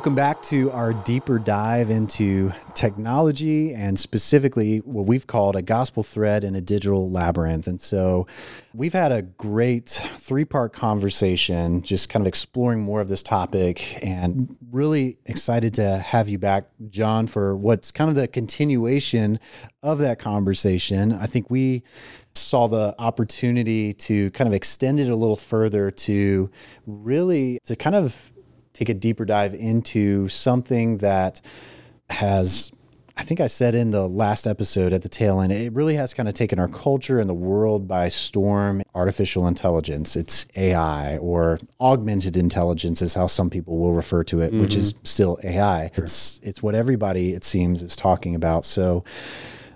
Welcome back to our deeper dive into technology and specifically what we've called a gospel thread in a digital labyrinth. And so we've had a great three part conversation, just kind of exploring more of this topic and really excited to have you back, John, for what's kind of the continuation of that conversation. I think we saw the opportunity to kind of extend it a little further to really to kind of take a deeper dive into something that has I think I said in the last episode at the tail end, it really has kind of taken our culture and the world by storm. Artificial intelligence, it's AI or augmented intelligence is how some people will refer to it, mm-hmm. which is mm-hmm. still AI. Sure. It's it's what everybody it seems is talking about. So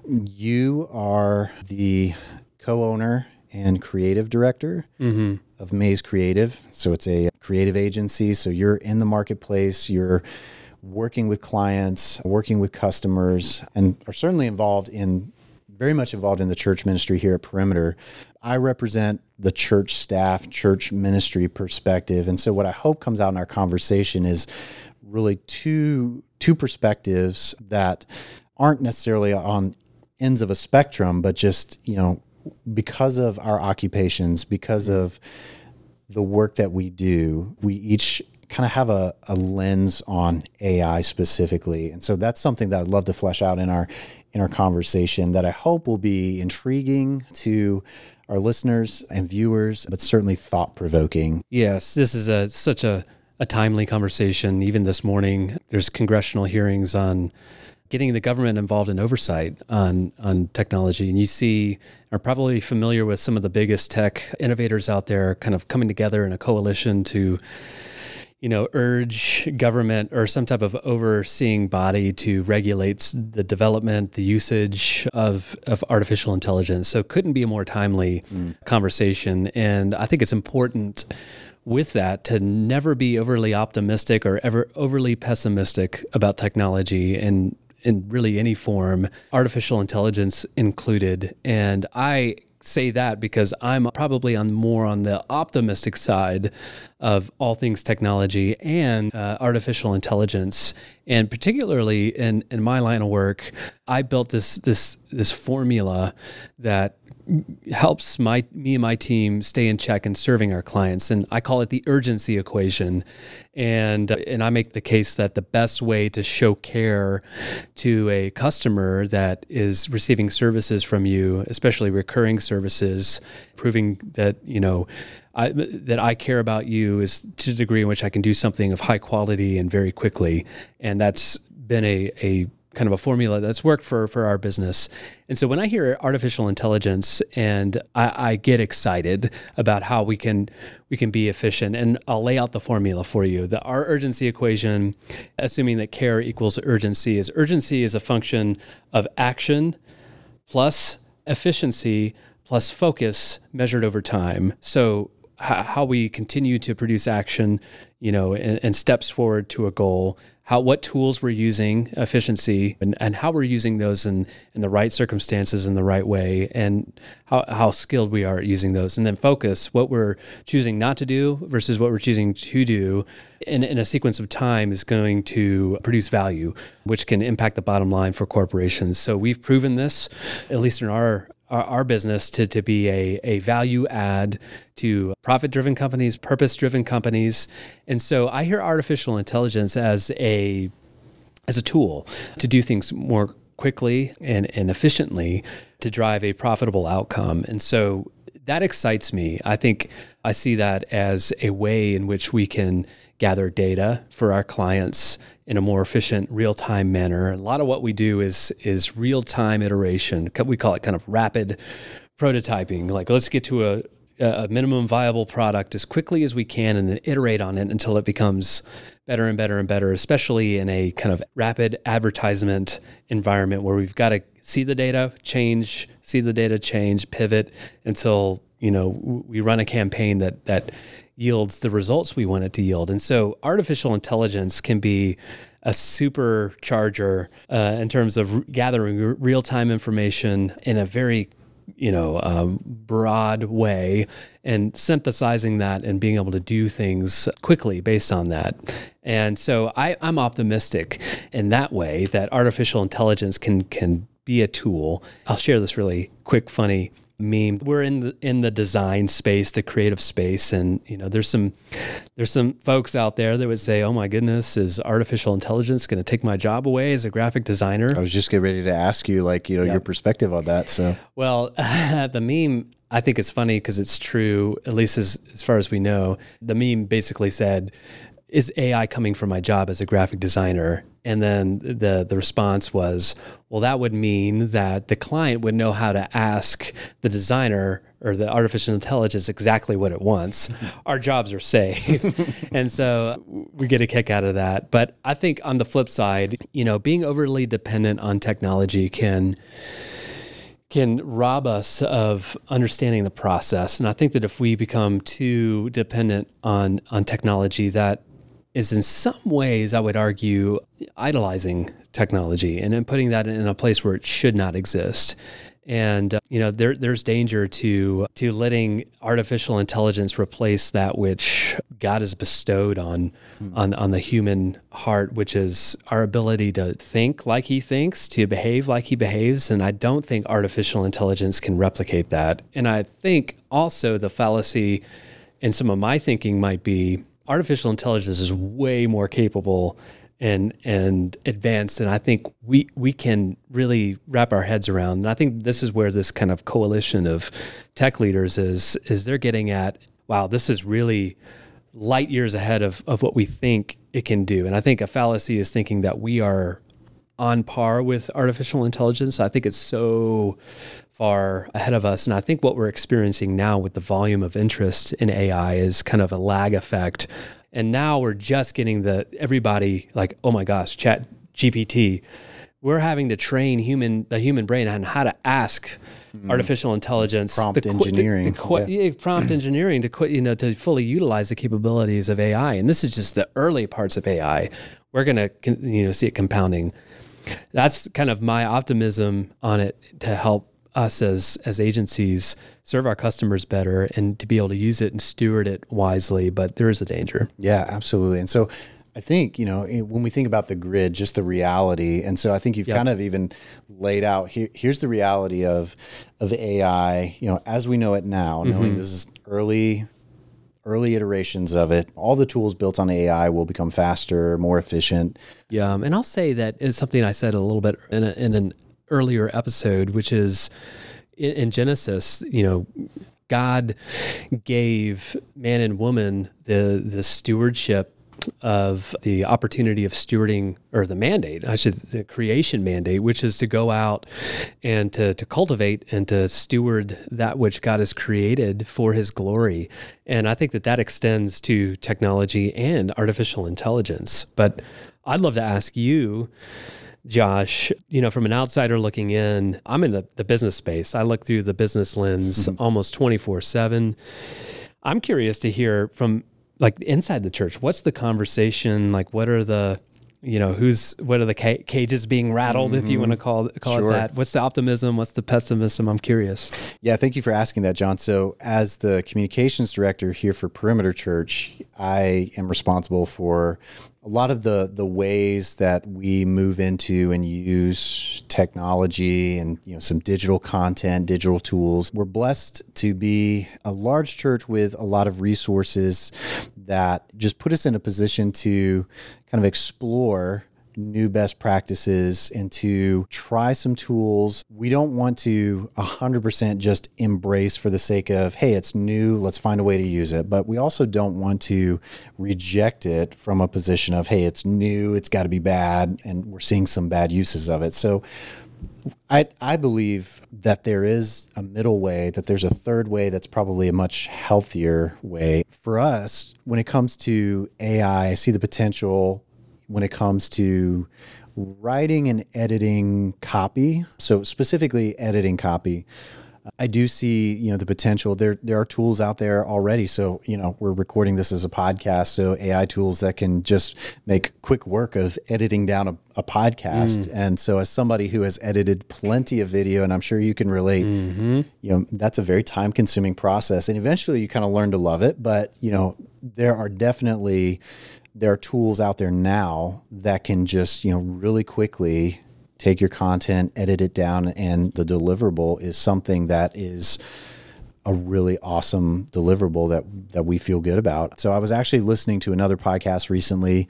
you are the co-owner and creative director mm-hmm. Of Maze Creative. So it's a creative agency. So you're in the marketplace, you're working with clients, working with customers, and are certainly involved in very much involved in the church ministry here at Perimeter. I represent the church staff, church ministry perspective. And so what I hope comes out in our conversation is really two two perspectives that aren't necessarily on ends of a spectrum, but just, you know, because of our occupations, because mm. of the work that we do, we each kind of have a, a lens on AI specifically. And so that's something that I'd love to flesh out in our in our conversation that I hope will be intriguing to our listeners and viewers, but certainly thought provoking. Yes, this is a such a, a timely conversation. Even this morning, there's congressional hearings on getting the government involved in oversight on on technology. And you see, are probably familiar with some of the biggest tech innovators out there, kind of coming together in a coalition to you know, urge government or some type of overseeing body to regulate the development, the usage of, of artificial intelligence. So, couldn't be a more timely mm. conversation. And I think it's important with that to never be overly optimistic or ever overly pessimistic about technology and in really any form, artificial intelligence included. And I say that because I'm probably on more on the optimistic side of all things technology and uh, artificial intelligence. And particularly in, in my line of work, I built this this this formula that helps my me and my team stay in check and serving our clients and I call it the urgency equation. And and I make the case that the best way to show care to a customer that is receiving services from you especially recurring services proving that you know I, that I care about you is to the degree in which I can do something of high quality and very quickly. And that's been a a kind of a formula that's worked for for our business. And so when I hear artificial intelligence and I, I, get excited about how we can we can be efficient, and I'll lay out the formula for you. The our urgency equation, assuming that care equals urgency, is urgency is a function of action plus efficiency plus focus measured over time. So how we continue to produce action, you know, and, and, steps forward to a goal, how what tools we're using, efficiency, and, and how we're using those in, in the right circumstances in the right way, and how, how skilled we are at using those, and then focus what we're choosing not to do versus what we're choosing to do in, in a sequence of time is going to produce value, which can impact the bottom line for corporations. So we've proven this, at least in our our, our business to, to be a, a value add to profit driven companies, purpose driven companies. And so I hear artificial intelligence as a as a tool to do things more quickly and, and efficiently to drive a profitable outcome. And so that excites me. I think I see that as a way in which we can gather data for our clients in a more efficient, real-time manner. A lot of what we do is is real-time iteration. We call it kind of rapid prototyping. Like let's get to a a minimum viable product as quickly as we can and then iterate on it until it becomes better and better and better, especially in a kind of rapid advertisement environment where we've got to see the data change, see the data change, pivot until, you know, we run a campaign that that yields the results we want it to yield. And so artificial intelligence can be a supercharger uh, in terms of gathering real time information in a very you know um, broad way and synthesizing that and being able to do things quickly based on that. And so I, i'm optimistic in that way that artificial intelligence can can be a tool. I'll share this really quick funny meme. We're in the in the design space, the creative space, and you know, there's some there's some folks out there that would say, "Oh my goodness, is artificial intelligence going to take my job away as a graphic designer?" I was just getting ready to ask you, like, you know, your perspective on that. So, well, the meme I think it's funny because it's true, at least as as far as we know. The meme basically said, "Is AI coming for my job as a graphic designer?" And then the the response was, well, that would mean that the client would know how to ask the designer or the artificial intelligence exactly what it wants. Our jobs are safe. and so we get a kick out of that. But I think on the flip side, you know, being overly dependent on technology can can rob us of understanding the process. And I think that if we become too dependent on on technology, that is in some ways, I would argue, idolizing technology and then putting that in a place where it should not exist. And uh, you know, there, there's danger to to letting artificial intelligence replace that which God has bestowed on mm. on on the human heart, which is our ability to think like He thinks, to behave like He behaves. And I don't think artificial intelligence can replicate that. And I think also the fallacy in some of my thinking might be artificial intelligence is way more capable and and advanced than I think we we can really wrap our heads around. And I think this is where this kind of coalition of tech leaders is is they're getting at wow, this is really light years ahead of of what we think it can do. And I think a fallacy is thinking that we are on par with artificial intelligence. I think it's so far ahead of us. And I think what we're experiencing now with the volume of interest in AI is kind of a lag effect. And now we're just getting the everybody like, oh my gosh, chat GPT. We're having to train human the human brain on how to ask mm. artificial intelligence prompt the, engineering, the, the, yeah. prompt engineering to you know to fully utilize the capabilities of AI. And this is just the early parts of AI. We're going to you know see it compounding. That's kind of my optimism on it to help us as as agencies serve our customers better and to be able to use it and steward it wisely but there is a danger yeah absolutely and so I think, you know, when we think about the grid, just the reality. And so I think you've yep. kind of even laid out here, here's the reality of of AI, you know, as we know it now, mm-hmm. knowing this is early early iterations of it. All the tools built on AI will become faster, more efficient. Yeah, and I'll say that is something I said a little bit in, a, in an earlier episode, which is in, in Genesis, you know, God gave man and woman the the stewardship of the opportunity of stewarding or the mandate, I should the creation mandate, which is to go out and to, to cultivate and to steward that which God has created for his glory. And I think that that extends to technology and artificial intelligence. But I'd love to ask you, Josh, you know, from an outsider looking in, I'm in the, the business space. I look through the business lens mm-hmm. almost 24 7. I'm curious to hear from like inside the church, what's the conversation? Like, what are the, you know, who's, what are the ca- cages being rattled, mm-hmm. if you want to call, call sure. it that? What's the optimism? What's the pessimism? I'm curious. Yeah, thank you for asking that, John. So, as the communications director here for Perimeter Church, I am responsible for a lot of the the ways that we move into and use technology and you know some digital content, digital tools. We're blessed to be a large church with a lot of resources that just put us in a position to kind of explore new best practices and to try some tools. We don't want to 100% just embrace for the sake of, hey, it's new, let's find a way to use it. But we also don't want to reject it from a position of, hey, it's new, it's got to be bad, and we're seeing some bad uses of it. So I, I believe that there is a middle way, that there's a third way that's probably a much healthier way. For us, when it comes to AI, I see the potential when it comes to writing and editing copy. So, specifically, editing copy. I do see, you know, the potential. There there are tools out there already. So, you know, we're recording this as a podcast, so AI tools that can just make quick work of editing down a, a podcast. Mm. And so as somebody who has edited plenty of video and I'm sure you can relate, mm-hmm. you know, that's a very time consuming process and eventually you kind of learn to love it, but, you know, there are definitely there are tools out there now that can just, you know, really quickly take your content, edit it down, and the deliverable is something that is a really awesome deliverable that that we feel good about. So I was actually listening to another podcast recently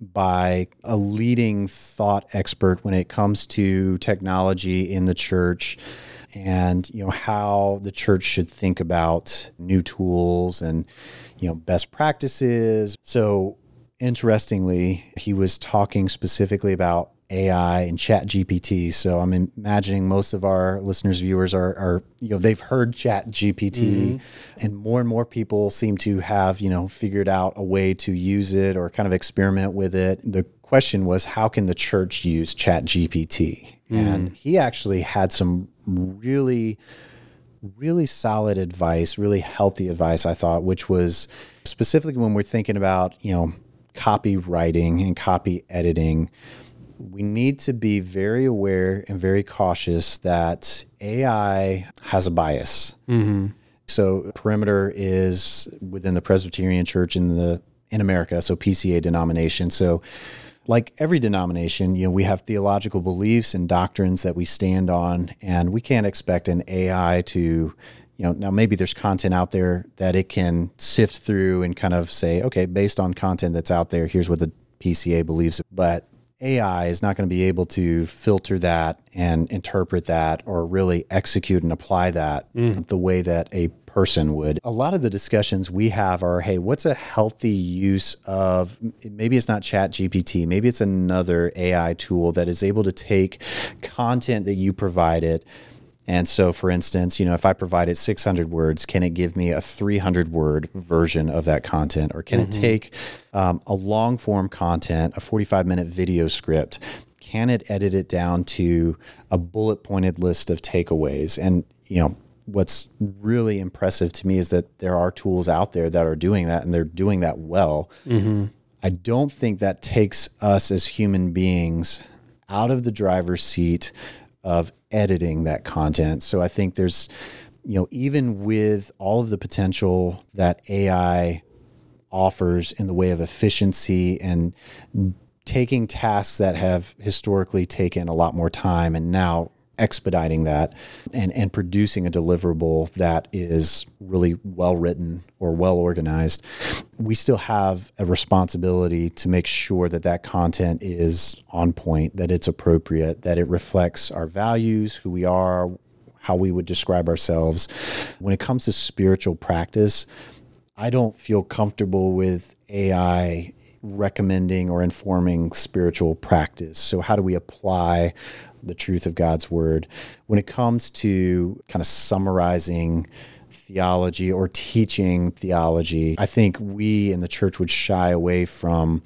by a leading thought expert when it comes to technology in the church and you know how the church should think about new tools and you know best practices. So interestingly, he was talking specifically about AI and Chat GPT. So I'm imagining most of our listeners, viewers are, are you know, they've heard Chat GPT mm-hmm. and more and more people seem to have, you know, figured out a way to use it or kind of experiment with it. The question was, how can the church use Chat GPT? Mm. And he actually had some really, really solid advice, really healthy advice, I thought, which was specifically when we're thinking about, you know, copywriting and copy editing we need to be very aware and very cautious that AI has a bias. Mm-hmm. So, Perimeter is within the Presbyterian Church in the in America, so PCA denomination. So, like every denomination, you know, we have theological beliefs and doctrines that we stand on, and we can't expect an AI to, you know, now maybe there's content out there that it can sift through and kind of say, okay, based on content that's out there, here's what the PCA believes. But AI is not going to be able to filter that and interpret that or really execute and apply that mm. the way that a person would. A lot of the discussions we have are hey, what's a healthy use of maybe it's not Chat GPT, maybe it's another AI tool that is able to take content that you provided and so, for instance, you know, if I provided 600 words, can it give me a 300 word version of that content? Or can mm-hmm. it take um, a long form content, a 45 minute video script? Can it edit it down to a bullet pointed list of takeaways? And, you know, what's really impressive to me is that there are tools out there that are doing that and they're doing that well. Mm-hmm. I don't think that takes us as human beings out of the driver's seat of editing that content. So I think there's, you know, even with all of the potential that AI offers in the way of efficiency and taking tasks that have historically taken a lot more time and now expediting that and, and producing a deliverable that is really well written or well organized, we still have a responsibility to make sure that that content is on point, that it's appropriate, that it reflects our values, who we are, how we would describe ourselves. When it comes to spiritual practice, I don't feel comfortable with AI recommending or informing spiritual practice. So, how do we apply the truth of God's word. When it comes to kind of summarizing theology or teaching theology, I think we in the church would shy away from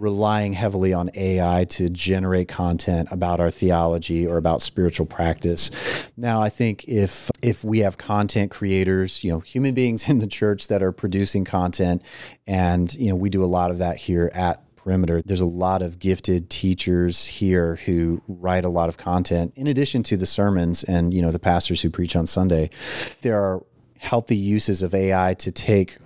relying heavily on AI to generate content about our theology or about spiritual practice. Now, I think if if we have content creators, you know, human beings in the church that are producing content and you know, we do a lot of that here at perimeter. There's a lot of gifted teachers here who write a lot of content in addition to the sermons and, you know, the pastors who preach on Sunday. There are healthy uses of AI to take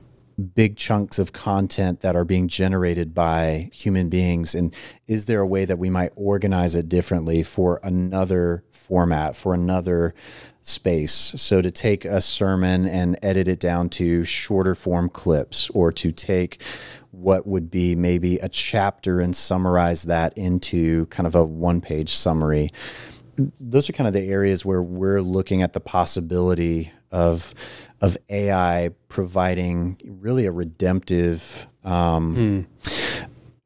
big chunks of content that are being generated by human beings and is there a way that we might organize it differently for another format for another space so to take a sermon and edit it down to shorter form clips or to take what would be maybe a chapter and summarize that into kind of a one page summary. Those are kind of the areas where we're looking at the possibility of of AI providing really a redemptive um, hmm.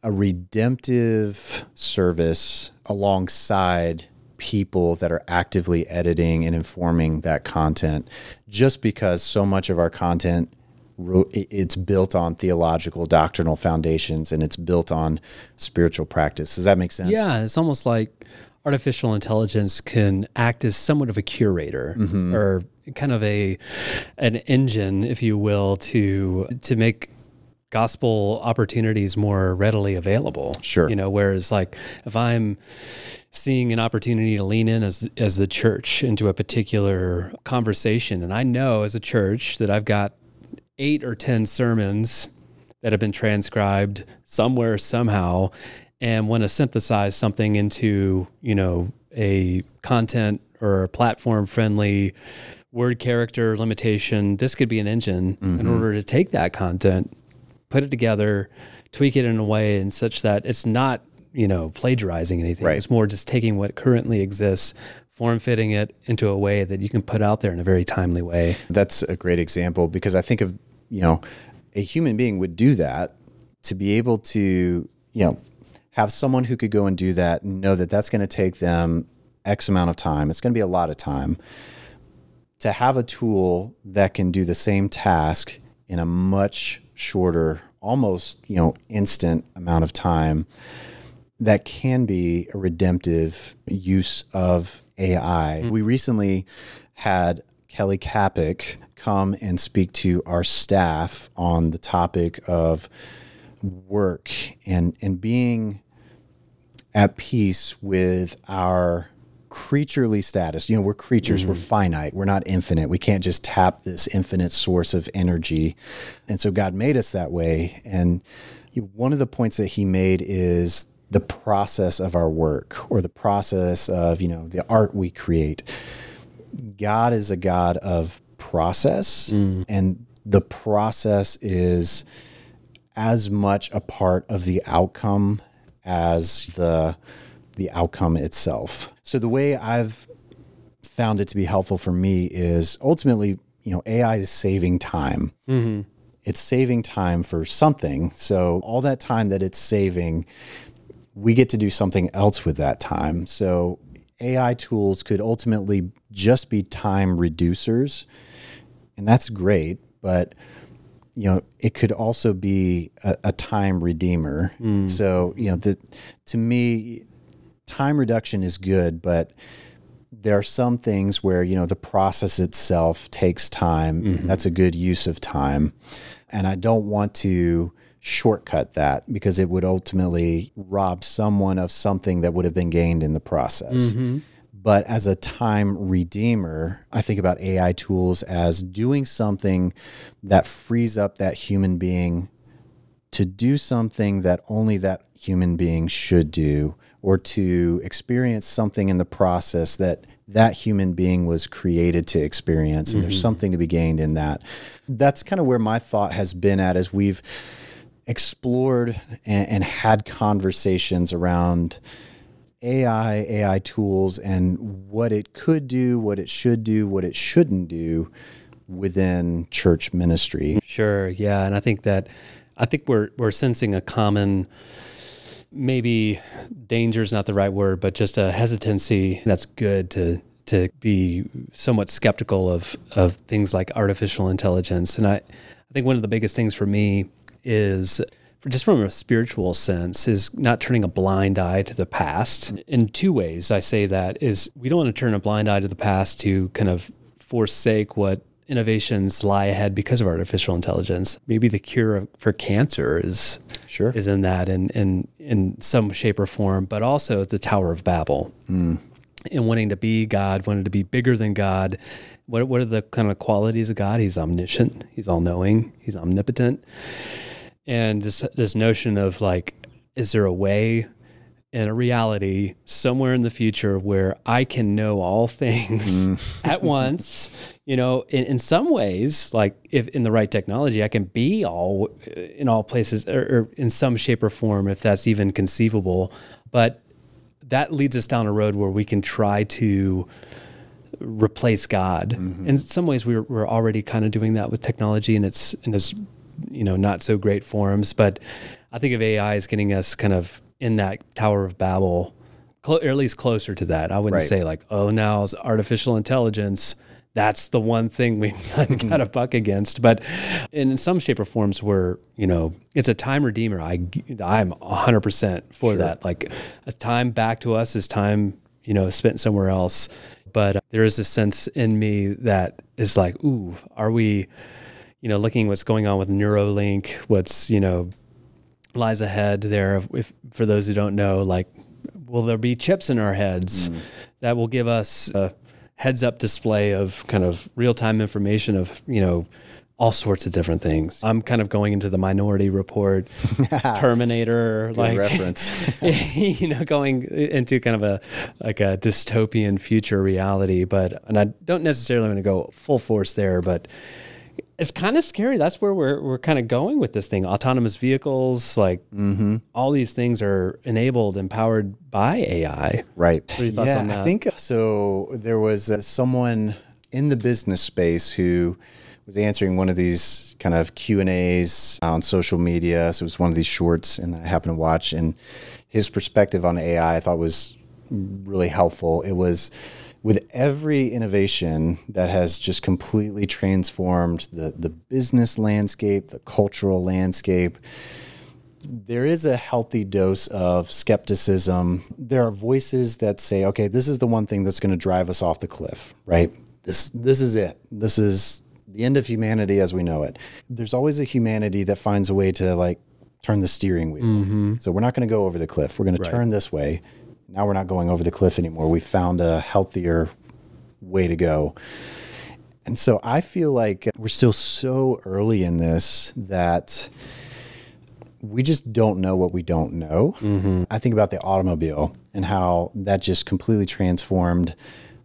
a redemptive service alongside people that are actively editing and informing that content just because so much of our content it's built on theological doctrinal foundations and it's built on spiritual practice. Does that make sense? Yeah, it's almost like artificial intelligence can act as somewhat of a curator Mm-hmm. or kind of a an engine, if you will, to to make gospel opportunities more readily available. Sure. You know, whereas like if I'm seeing an opportunity to lean in as as the church into a particular conversation and I know as a church that I've got 8 or 10 sermons that have been transcribed somewhere somehow and want to synthesize something into, you know, a content or platform friendly word character limitation. This could be an engine in mm-hmm. order to take that content, put it together, tweak it in a way and such that it's not, you know, plagiarizing anything. Right. It's more just taking what currently exists, form fitting it into a way that you can put out there in a very timely way. That's a great example because I think of, you know, a human being would do that to be able to, you know, have someone who could go and do that and know that that's going to take them X amount of time. It's going to be a lot of time. To have a tool that can do the same task in a much shorter, almost, you know, instant amount of time, that can be a redemptive use of AI. Mm. We recently had Kelly Kapic come and speak to our staff on the topic of work and and being at peace with our creaturely status. You know, we're creatures, we're mm-hmm. finite, we're not infinite. We can't just tap this infinite source of energy. And so God made us that way. And one of the points that he made is the process of our work or the process of, you know, the art we create. God is a God of process, mm. and the process is as much a part of the outcome as the the outcome itself. So the way I've found it to be helpful for me is ultimately, you know, AI is saving time. Mm-hmm. It's saving time for something. So all that time that it's saving, we get to do something else with that time. So AI tools could ultimately just be time reducers, and that's great, but you know, it could also be a, a time redeemer. Hmm. So, you know, the to me, time reduction is good, but there are some things where, you know, the process itself takes time. and That's a good use of time. And I don't want to shortcut that because it would ultimately rob someone of something that would have been gained in the process. Mm-hmm. But as a time redeemer, I think about AI tools as doing something that frees up that human being to do something that only that human being should do, or to experience something in the process that that human being was created to experience. And there's mm-hmm. something to be gained in that. That's kind of where my thought has been at as we've explored and, and had conversations around AI, AI tools, and what it could do, what it should do, what it shouldn't do within church ministry. Sure, yeah, and I think that I think we're we're sensing a common maybe danger is not the right word, but just a hesitancy that's good to to be somewhat skeptical of of things like artificial intelligence. And I I think one of the biggest things for me is for just from a spiritual sense is not turning a blind eye to the past. In two ways I say that is we don't want to turn a blind eye to the past to kind of forsake what innovations lie ahead because of artificial intelligence. Maybe the cure for cancer is Sure. is in that in in in some shape or form, but also the Tower of Babel. Mm. And wanting to be God, wanting to be bigger than God. What what are the kind of qualities of God? He's omniscient, he's all knowing, he's omnipotent. And this this notion of like, is there a way in a reality somewhere in the future where I can know all things mm. at once. You know, in, in some ways, like if in the right technology, I can be all in all places or, or in some shape or form, if that's even conceivable. But that leads us down a road where we can try to replace God. Mm-hmm. In some ways, we're, we're already kind of doing that with technology and it's, in its, you know, not so great forms. But I think of AI as getting us kind of in that Tower of Babel, clo- or at least closer to that. I wouldn't Right. say like, oh, now it's artificial intelligence. That's the one thing we mm-hmm. got to buck against. But in some shape or forms, where you know it's a time redeemer. I I'm 100 percent for that. Like a time back to us is time you know, spent somewhere else. But uh, there is a sense in me that is like, ooh, are we, you know, looking what's going on with Neuralink, what's, you know, lies ahead there. If, for those who don't know, like, will there be chips in our heads mm. that will give us a heads up display of kind of real time information of, you know, all sorts of different things. I'm kind of going into the Minority Report, Terminator, like reference. you know, going into kind of a like a dystopian future reality. But and I don't necessarily want to go full force there, but it's kind of scary. That's where we're we're kind of going with this thing. Autonomous vehicles, like mm-hmm. all these things are enabled, and powered by AI. Right. yeah, I think so. There was uh, someone in the business space who was answering one of these kind of Q and A's on social media. So it was one of these shorts, and I happened to watch. And his perspective on AI, I thought was really helpful. It was every innovation that has just completely transformed the the business landscape, the cultural landscape. There is a healthy dose of skepticism. There are voices that say, "Okay, this is the one thing that's going to drive us off the cliff." Right? This this is it. This is the end of humanity as we know it. There's always a humanity that finds a way to like turn the steering wheel. Mm-hmm. So we're not going to go over the cliff. We're going right. to turn this way. Now we're not going over the cliff anymore. We found a healthier way to go. And so I feel like we're still so early in this that we just don't know what we don't know. Mm-hmm. I think about the automobile and how that just completely transformed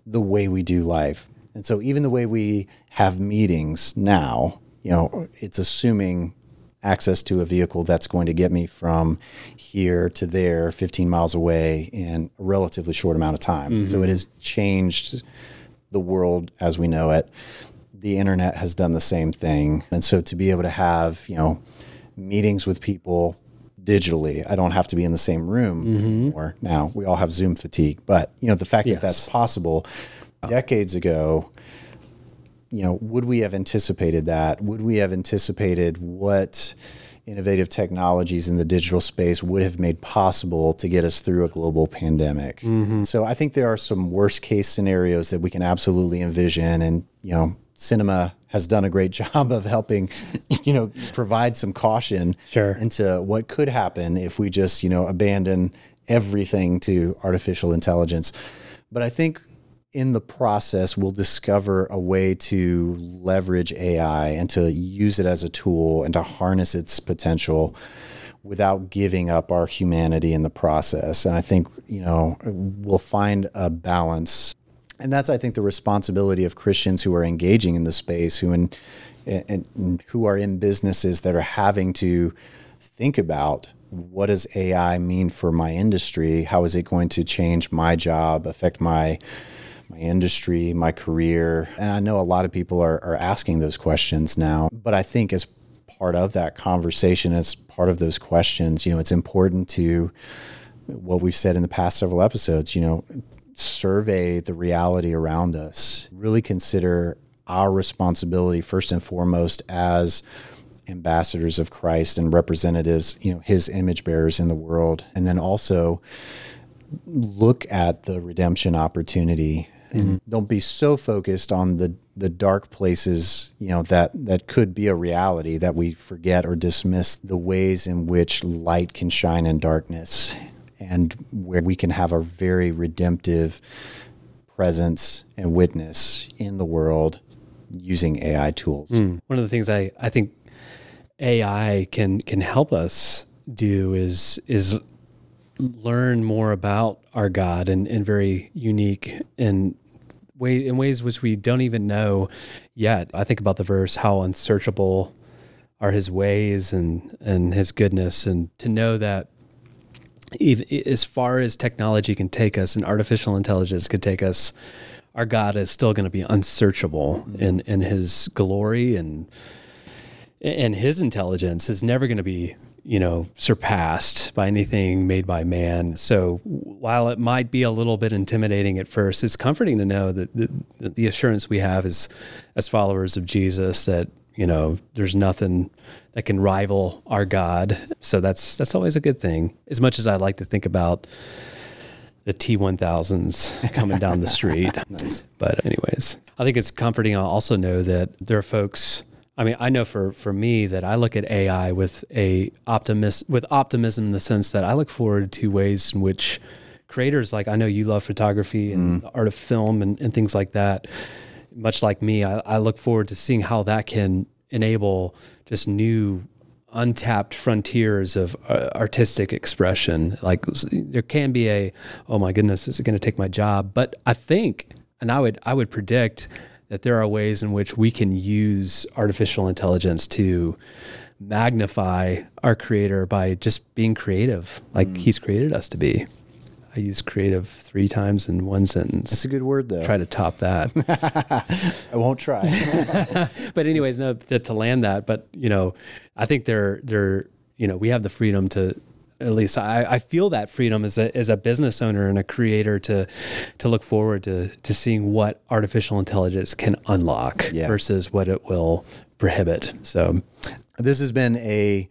the way we do life. And so even the way we have meetings now, you know, it's assuming access to a vehicle that's going to get me from here to there 15 miles away in a relatively short amount of time. Mm-hmm. So it has changed the world as we know it. The internet has done the same thing. And so to be able to have, you know, meetings with people digitally, I don't have to be in the same room mm-hmm. anymore. Now, we all have Zoom fatigue, but you know, the fact yes. that that's possible decades ago, you know, would we have anticipated that? Would we have anticipated what innovative technologies in the digital space would have made possible to get us through a global pandemic? Mm-hmm. So I think there are some worst case scenarios that we can absolutely envision, and you know, cinema has done a great job of helping, you know, provide some caution sure. into what could happen if we just, you know, abandon everything to artificial intelligence. But I think in the process, we'll discover a way to leverage AI and to use it as a tool and to harness its potential without giving up our humanity in the process. And I think, you know, we'll find a balance. And that's, I think, the responsibility of Christians who are engaging in the space, who in, in who are in businesses that are having to think about what does AI mean for my industry? How is it going to change my job, affect my my industry, my career. And I know a lot of people are, are asking those questions now, but I think as part of that conversation, as part of those questions, you know, it's important to what we've said in the past several episodes, you know, survey the reality around us, really consider our responsibility first and foremost as ambassadors of Christ and representatives, you know, his image bearers in the world. And then also look at the redemption opportunity and mm-hmm. don't be so focused on the the dark places you know that that could be a reality that we forget or dismiss the ways in which light can shine in darkness and where we can have a very redemptive presence and witness in the world using AI tools. Mm. One of the things I, I think AI can can help us do is is learn more about our God in, in very unique and way in ways which we don't even know yet. I think about the verse, how unsearchable are his ways and and his goodness, and to know that even, as far as technology can take us and artificial intelligence could take us, our God is still going to be unsearchable mm-hmm. in in his glory and and his intelligence is never going to be you know, surpassed by anything made by man. So while it might be a little bit intimidating at first, it's comforting to know that the, the assurance we have is as followers of Jesus that, you know, there's nothing that can rival our God. So that's that's always a good thing. As much as I like to think about the T1000s coming down the street. nice. But anyways, I think it's comforting. I also know that there are folks. I mean, I know for for me that I look at AI with a optimist with optimism in the sense that I look forward to ways in which creators like I know you love photography and mm. art of film and, and things like that. Much like me, I, I look forward to seeing how that can enable just new untapped frontiers of uh, artistic expression. Like there can be a, oh my goodness, is it going to take my job? But I think, and I would I would predict that there are ways in which we can use artificial intelligence to magnify our creator by just being creative, like mm. he's created us to be. I use creative three times in one sentence. That's a good word, though. Try to top that. I won't try. but anyways, no, to, to land that. But you know, I think they're they're you know we have the freedom to at least I, I feel that freedom as a as a business owner and a creator to to look forward to to seeing what artificial intelligence can unlock yeah. versus what it will prohibit. So this has been a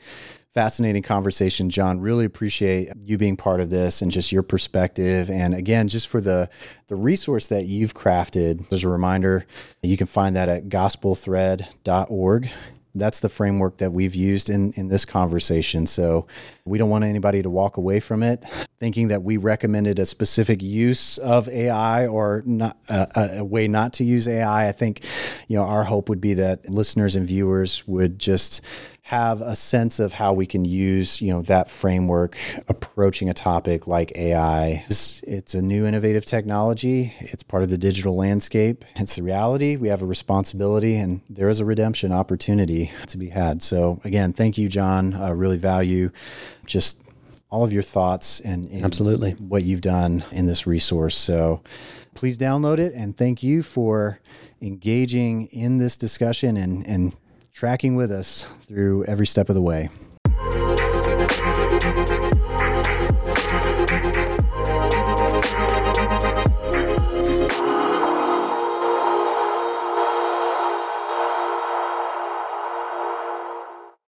fascinating conversation, John. Really appreciate you being part of this and just your perspective. And again, just for the the resource that you've crafted, as a reminder, you can find that at gospelthread.org that's the framework that we've used in, in this conversation. So we don't want anybody to walk away from it thinking that we recommended a specific use of AI or not, uh, a way not to use AI. I think, you know, our hope would be that listeners and viewers would just have a sense of how we can use you know that framework approaching a topic like AI. It's, it's, a new innovative technology. It's part of the digital landscape. It's the reality. We have a responsibility, and there is a redemption opportunity to be had. So again, thank you, John. I really value just all of your thoughts and, and absolutely what you've done in this resource. So please download it, and thank you for engaging in this discussion and and tracking with us through every step of the way.